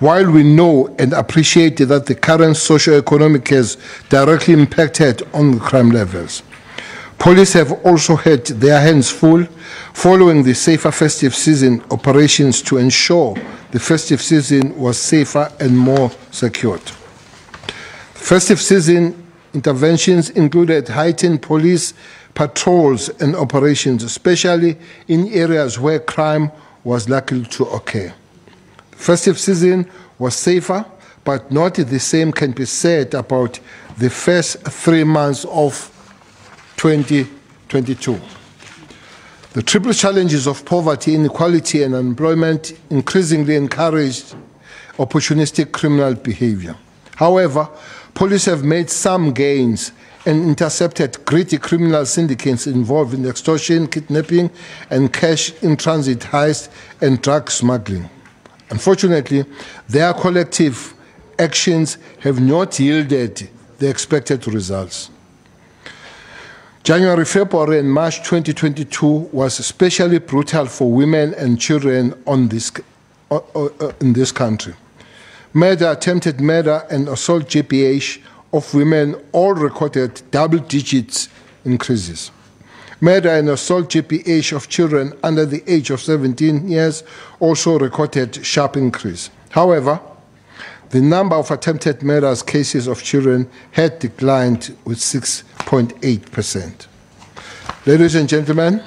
While we know and appreciate that the current socio-economic has directly impacted on the crime levels, police have also had their hands full following the safer festive season operations to ensure the festive season was safer and more secured. Festive season interventions included heightened police patrols and operations, especially in areas where crime was likely to occur. Festive season was safer, but not the same can be said about the first three months of 2022. The triple challenges of poverty, inequality, and unemployment increasingly encouraged opportunistic criminal behavior. However, police have made some gains and intercepted gritty criminal syndicates involved in extortion, kidnapping, and cash in transit heist and drug smuggling. Unfortunately, their collective actions have not yielded the expected results. January, February, and March 2022 was especially brutal for women and children on this, in this country. Murder, attempted murder, and assault GBH of women all recorded double digits increases. Murder and assault GBH of children under the age of 17 years also recorded sharp increase. However, the number of attempted murders cases of children had declined with 6.8%. Ladies and gentlemen,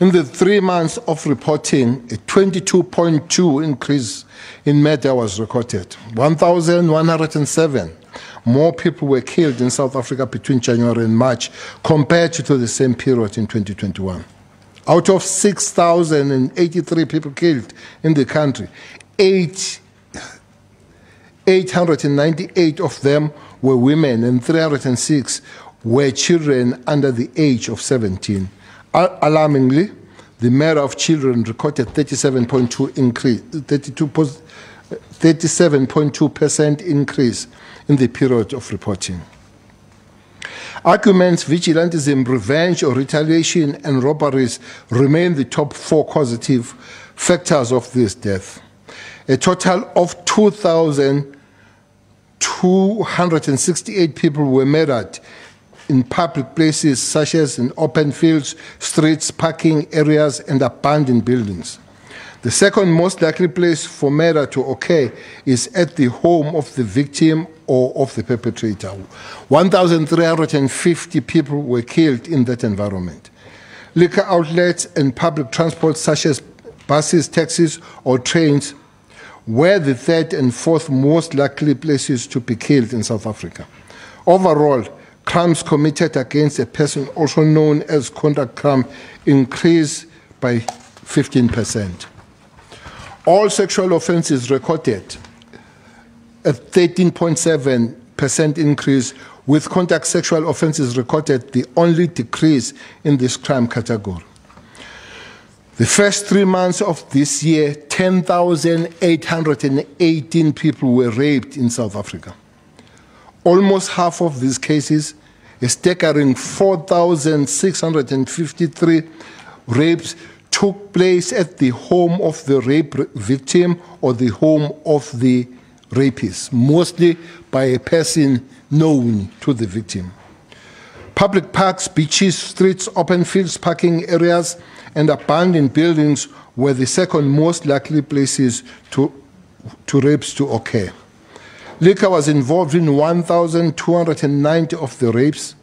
in the three months of reporting, a 22.2 increase in murder was recorded. 1,107 more people were killed in South Africa between January and March compared to the same period in 2021. Out of 6,083 people killed in the country, eight 898 of them were women and 306 were children under the age of 17. Alarmingly, the murder of children recorded 37.2 increase, 37.2% increase in the period of reporting. Arguments, vigilantism, revenge or retaliation, and robberies remain the top four causative factors of this death. A total of 2,268 people were murdered in public places such as in open fields, streets, parking areas, and abandoned buildings. The second most likely place for murder to occur is at the home of the victim or of the perpetrator. 1,350 people were killed in that environment. Liquor outlets and public transport, such as buses, taxis, or trains, were the third and fourth most likely places to be killed in South Africa. Overall, crimes committed against a person, also known as contact crime, increased by 15%. All sexual offenses recorded a 13.7% increase, with contact sexual offenses recorded the only decrease in this crime category. The first three months of this year, 10,818 people were raped in South Africa. Almost half of these cases, a staggering 4,653 rapes, took place at the home of the rape victim or the home of the rapist, mostly by a person known to the victim. Public parks, beaches, streets, open fields, parking areas, and abandoned buildings were the second most likely places to, to rapes to occur. Liquor was involved in 1,290 of the rapes.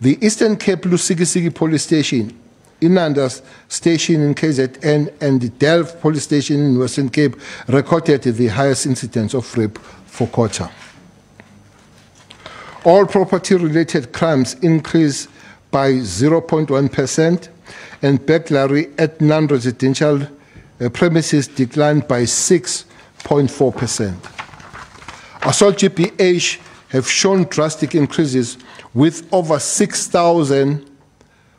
The Eastern Cape Lusikisiki police station, Inandas station in KZN, and the Delft police station in Western Cape recorded the highest incidence of rape for quarter. All property related crimes increased by 0.1% and burglary at non residential uh, premises declined by 6.4%. Assault GBH have shown drastic increases with over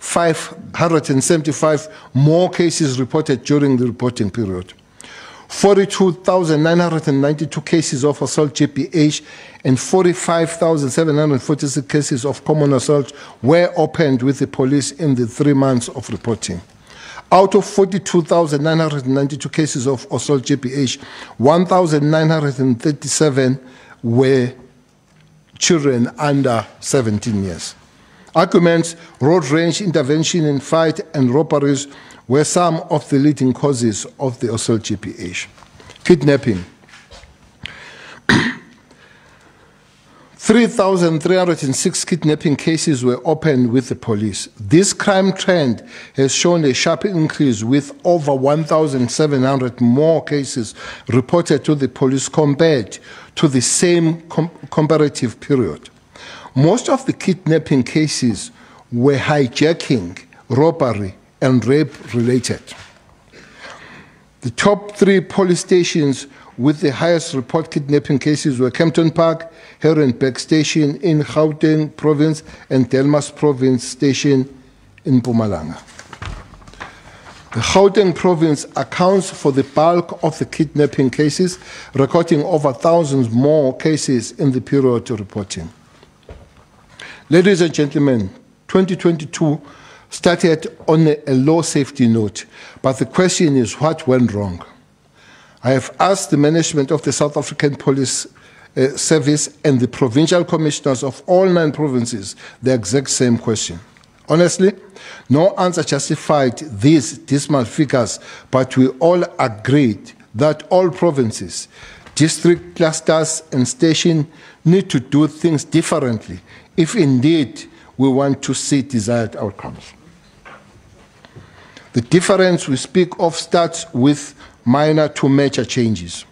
6,575 more cases reported during the reporting period. 42,992 cases of assault GBH and 45,746 cases of common assault were opened with the police in the three months of reporting. Out of 42,992 cases of assault GBH, 1,937 were children under 17 years. Arguments, road rage intervention in fight and robberies were some of the leading causes of the assault GBH. Kidnapping. 3,306 kidnapping cases were opened with the police. This crime trend has shown a sharp increase with over 1,700 more cases reported to the police compared to the same com- comparative period. Most of the kidnapping cases were hijacking, robbery, and rape related. The top three police stations with the highest report kidnapping cases were Kempton Park, Heronberg Station in Gauteng Province, and Delmas Province Station in Mpumalanga. The Gauteng province accounts for the bulk of the kidnapping cases, recording over thousands more cases in the period reporting. Ladies and gentlemen, 2022 started on a, low safety note, but the question is what went wrong? I have asked the management of the South African Police uh, Service and the provincial commissioners of all nine provinces the exact same question. Honestly, no answer justified these dismal figures, but we all agreed that all provinces, district clusters, and stations need to do things differently if indeed we want to see desired outcomes. The difference we speak of starts with minor to major changes.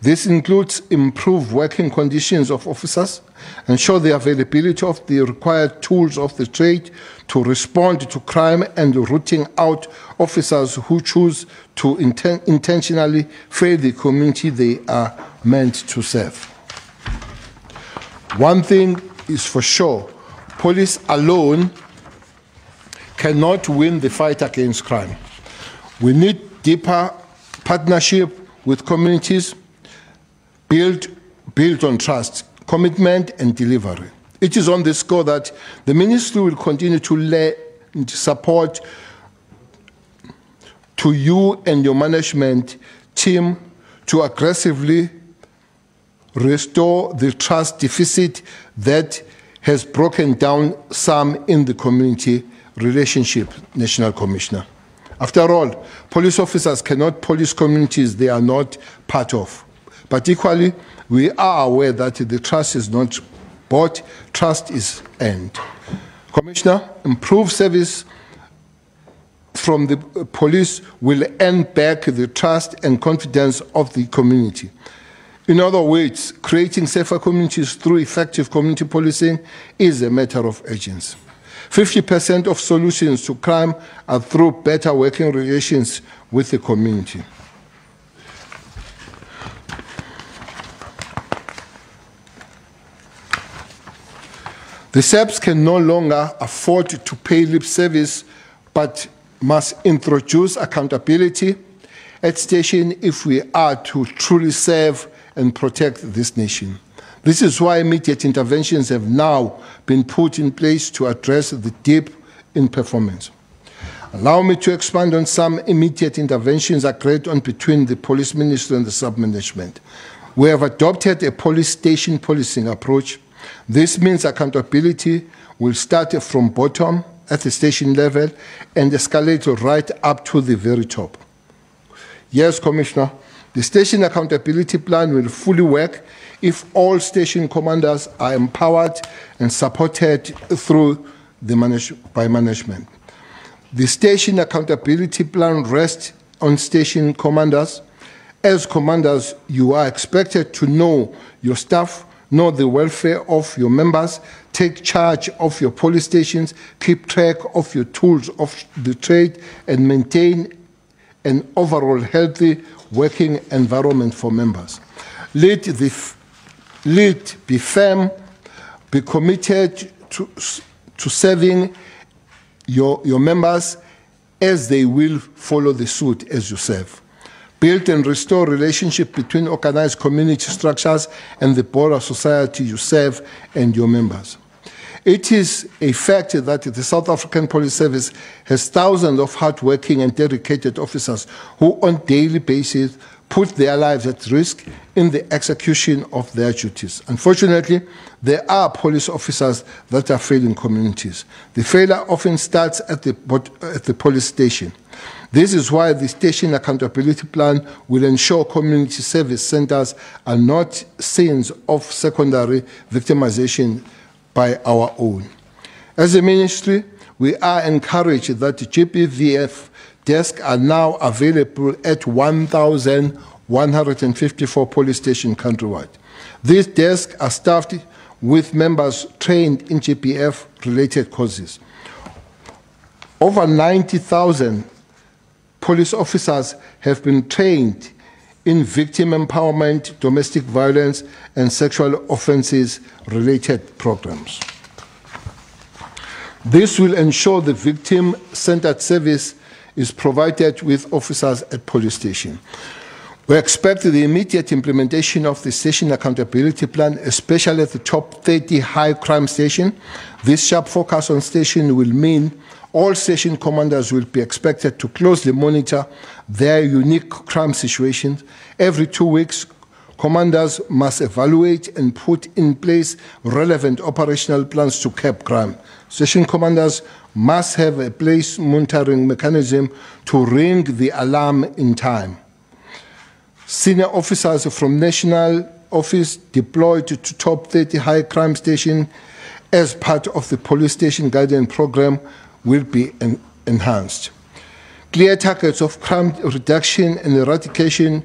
This includes improved working conditions of officers, ensure the availability of the required tools of the trade to respond to crime and rooting out officers who choose to inten intentionally fail the community they are meant to serve. One thing is for sure, police alone cannot win the fight against crime. We need deeper partnership with communities built, built on trust, commitment, and delivery. It is on this score that the ministry will continue to lay support to you and your management team to aggressively restore the trust deficit that has broken down some in the community relationship, National Commissioner. After all, police officers cannot police communities they are not part of. But equally, we are aware that the trust is not bought, trust is earned. Commissioner, improved service from the police will earn back the trust and confidence of the community. In other words, creating safer communities through effective community policing is a matter of urgency. 50% of solutions to crime are through better working relations with the community. The SAPS can no longer afford to pay lip service, but must introduce accountability at station if we are to truly serve and protect this nation. This is why immediate interventions have now been put in place to address the dip in performance. Allow me to expand on some immediate interventions agreed on between the police minister and the sub-management. We have adopted a police station policing approach. This means accountability will start from bottom at the station level and escalate right up to the very top. Yes, Commissioner, the station accountability plan will fully work if all station commanders are empowered and supported through the manage by management. The station accountability plan rests on station commanders. As commanders, you are expected to know your staff, know the welfare of your members, take charge of your police stations, keep track of your tools of the trade, and maintain an overall healthy working environment for members. Lead the lead, be firm, be committed to, to serving your, your members as they will follow the suit as you serve. Build and restore relationship between organized community structures and the broader society you serve and your members. It is a fact that the South African Police Service has thousands of hardworking and dedicated officers who, on daily basis, put their lives at risk in the execution of their duties. Unfortunately, there are police officers that are failing communities. The failure often starts at the, at the police station. This is why the station accountability plan will ensure community service centers are not scenes of secondary victimization by our own. As a ministry, we are encouraged that GBVF desks are now available at 1,154 police stations countrywide. These desks are staffed with members trained in GBVF related courses. Over 90,000 police officers have been trained in victim empowerment, domestic violence, and sexual offences related programs. This will ensure the victim centered service is provided with officers at police station. We expect the immediate implementation of the station accountability plan, especially at the top 30 high crime station. This sharp focus on station will mean all station commanders will be expected to closely monitor their unique crime situations. Every two weeks, commanders must evaluate and put in place relevant operational plans to curb crime. Station commanders must have a place monitoring mechanism to ring the alarm in time. Senior officers from National Office deployed to top 30 high crime station as part of the police station guidance program will be en enhanced. Clear targets of crime reduction and eradication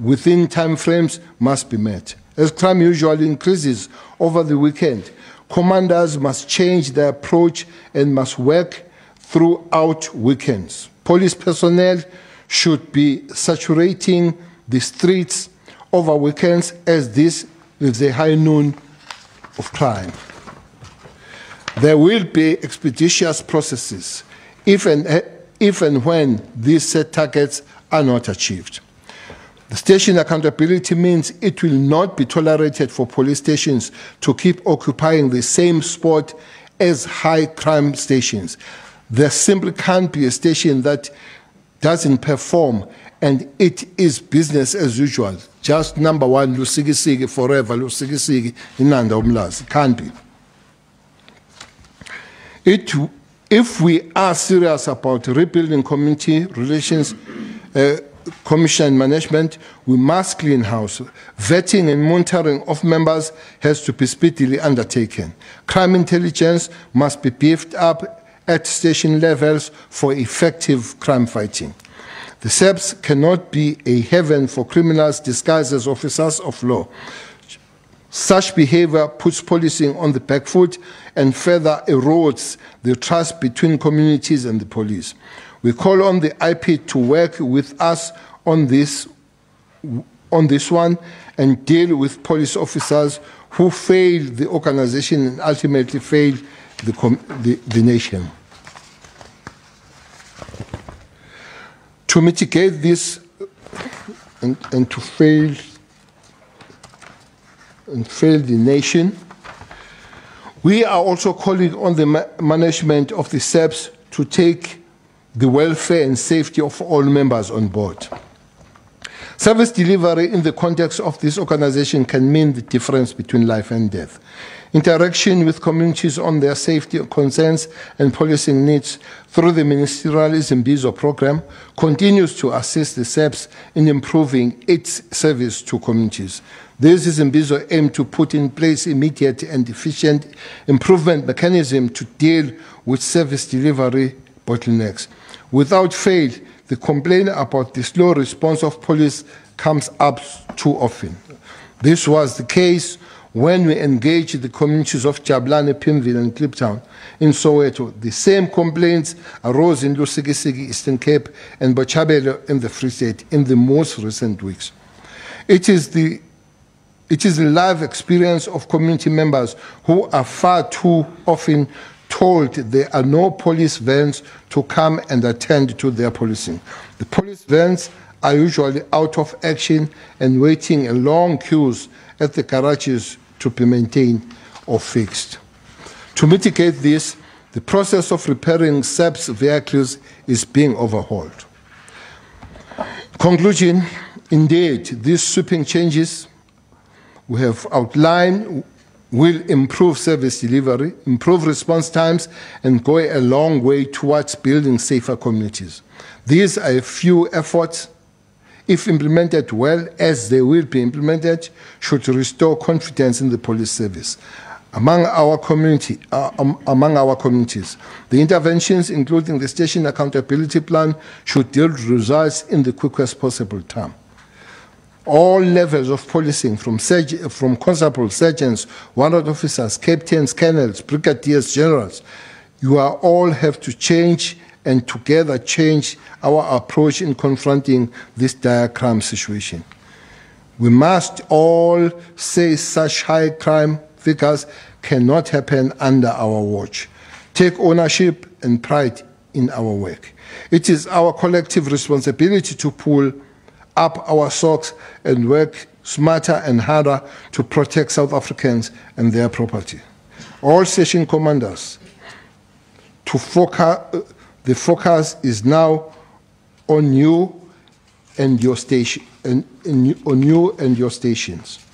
within time frames must be met. As crime usually increases over the weekend, commanders must change their approach and must work throughout weekends. Police personnel should be saturating the streets over weekends as this is the high noon of crime. There will be expeditious processes if and, if and when these set targets are not achieved. The station accountability means it will not be tolerated for police stations to keep occupying the same spot as high crime stations. There simply can't be a station that doesn't perform and it is business as usual. Just number one, Lusigi forever, Lusigi Inanda Umlazi. Can't be. It, if we are serious about rebuilding community relations, uh, commission management, we must clean house. Vetting and monitoring of members has to be speedily undertaken. Crime intelligence must be beefed up at station levels for effective crime fighting. The SAPS cannot be a haven for criminals disguised as officers of law. Such behavior puts policing on the back foot and further erodes the trust between communities and the police. We call on the IP to work with us on this, on this one and deal with police officers who fail the organization and ultimately fail the, the, the nation. To mitigate this and, and to fail and fail the nation. We are also calling on the ma management of the SAPS to take the welfare and safety of all members on board. Service delivery in the context of this organization can mean the difference between life and death. Interaction with communities on their safety concerns and policing needs through the ministerial Imbizo program continues to assist the SAPS in improving its service to communities. This is Imbizo aim to put in place immediate and efficient improvement mechanism to deal with service delivery bottlenecks. Without fail, the complaint about the slow response of police comes up too often. This was the case when we engaged the communities of Jabulani, Pimville, and Kliptown in Soweto. The same complaints arose in Lusikisiki, Eastern Cape, and Botshabelo in the Free State in the most recent weeks. It is the it is the life experience of community members who are far too often told there are no police vans to come and attend to their policing. The police vans are usually out of action and waiting in long queues at the garages to be maintained or fixed. To mitigate this, the process of repairing SAPS vehicles is being overhauled. Conclusion Indeed, these sweeping changes we have outlined will improve service delivery, improve response times, and go a long way towards building safer communities. These are a few efforts, if implemented well, as they will be implemented, should restore confidence in the police service. Among our, community, uh, um, among our communities, the interventions, including the Station Accountability Plan, should yield results in the quickest possible time all levels of policing, from, from constables, sergeants, warrant officers, captains, colonels, brigadiers, generals, you are all have to change and together change our approach in confronting this dire crime situation. We must all say such high crime figures cannot happen under our watch. Take ownership and pride in our work. It is our collective responsibility to pull up our socks and work smarter and harder to protect South Africans and their property. All station commanders, to focus, the focus is now on you and your station, and, and on you and your stations.